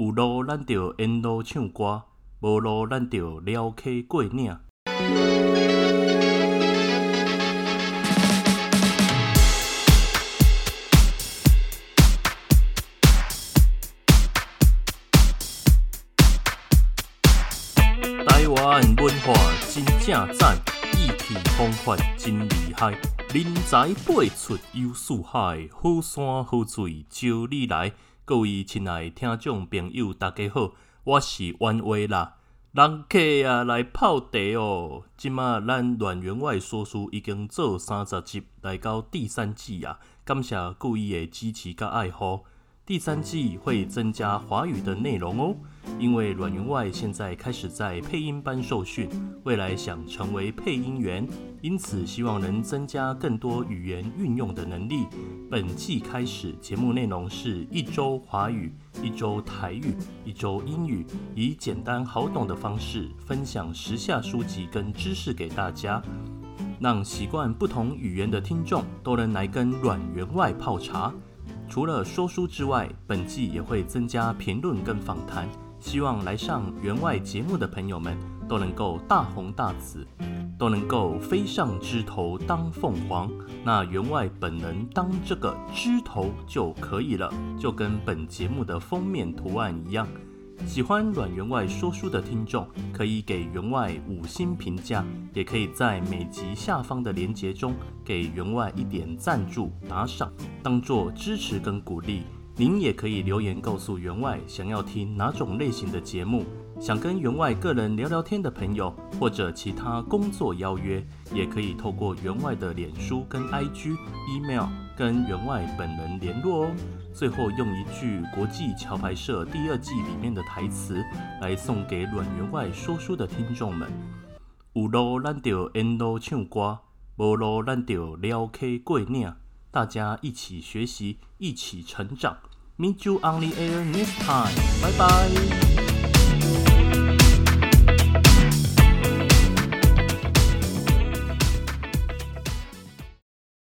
有路咱就沿路唱歌，无路咱就撩 K 过岭。台湾文化真正赞，意气风发真厉害，人才辈出有四海，好山好水招你来。各位亲爱的听众朋友，大家好，我是婉薇啦。人客啊来泡茶哦。即马咱阮员外说书已经做三十集，来到第三季啊。感谢各位的支持甲爱护。第三季会增加华语的内容哦，因为阮员外现在开始在配音班受训，未来想成为配音员，因此希望能增加更多语言运用的能力。本季开始，节目内容是一周华语，一周台语，一周英语，以简单好懂的方式分享时下书籍跟知识给大家，让习惯不同语言的听众都能来跟阮员外泡茶。除了说书之外，本季也会增加评论跟访谈，希望来上员外节目的朋友们都能够大红大紫，都能够飞上枝头当凤凰。那员外本人当这个枝头就可以了，就跟本节目的封面图案一样。喜欢阮员外说书的听众，可以给员外五星评价，也可以在每集下方的连接中给员外一点赞助打赏，当做支持跟鼓励。您也可以留言告诉员外想要听哪种类型的节目，想跟员外个人聊聊天的朋友，或者其他工作邀约，也可以透过员外的脸书跟 IG、email 跟员外本人联络哦。最后用一句国际桥牌社第二季里面的台词来送给阮员外说书的听众们：有路咱就沿路唱歌，无路咱就撩 K 过岭。大家一起学习，一起成长。Meet you on the air next time。拜拜。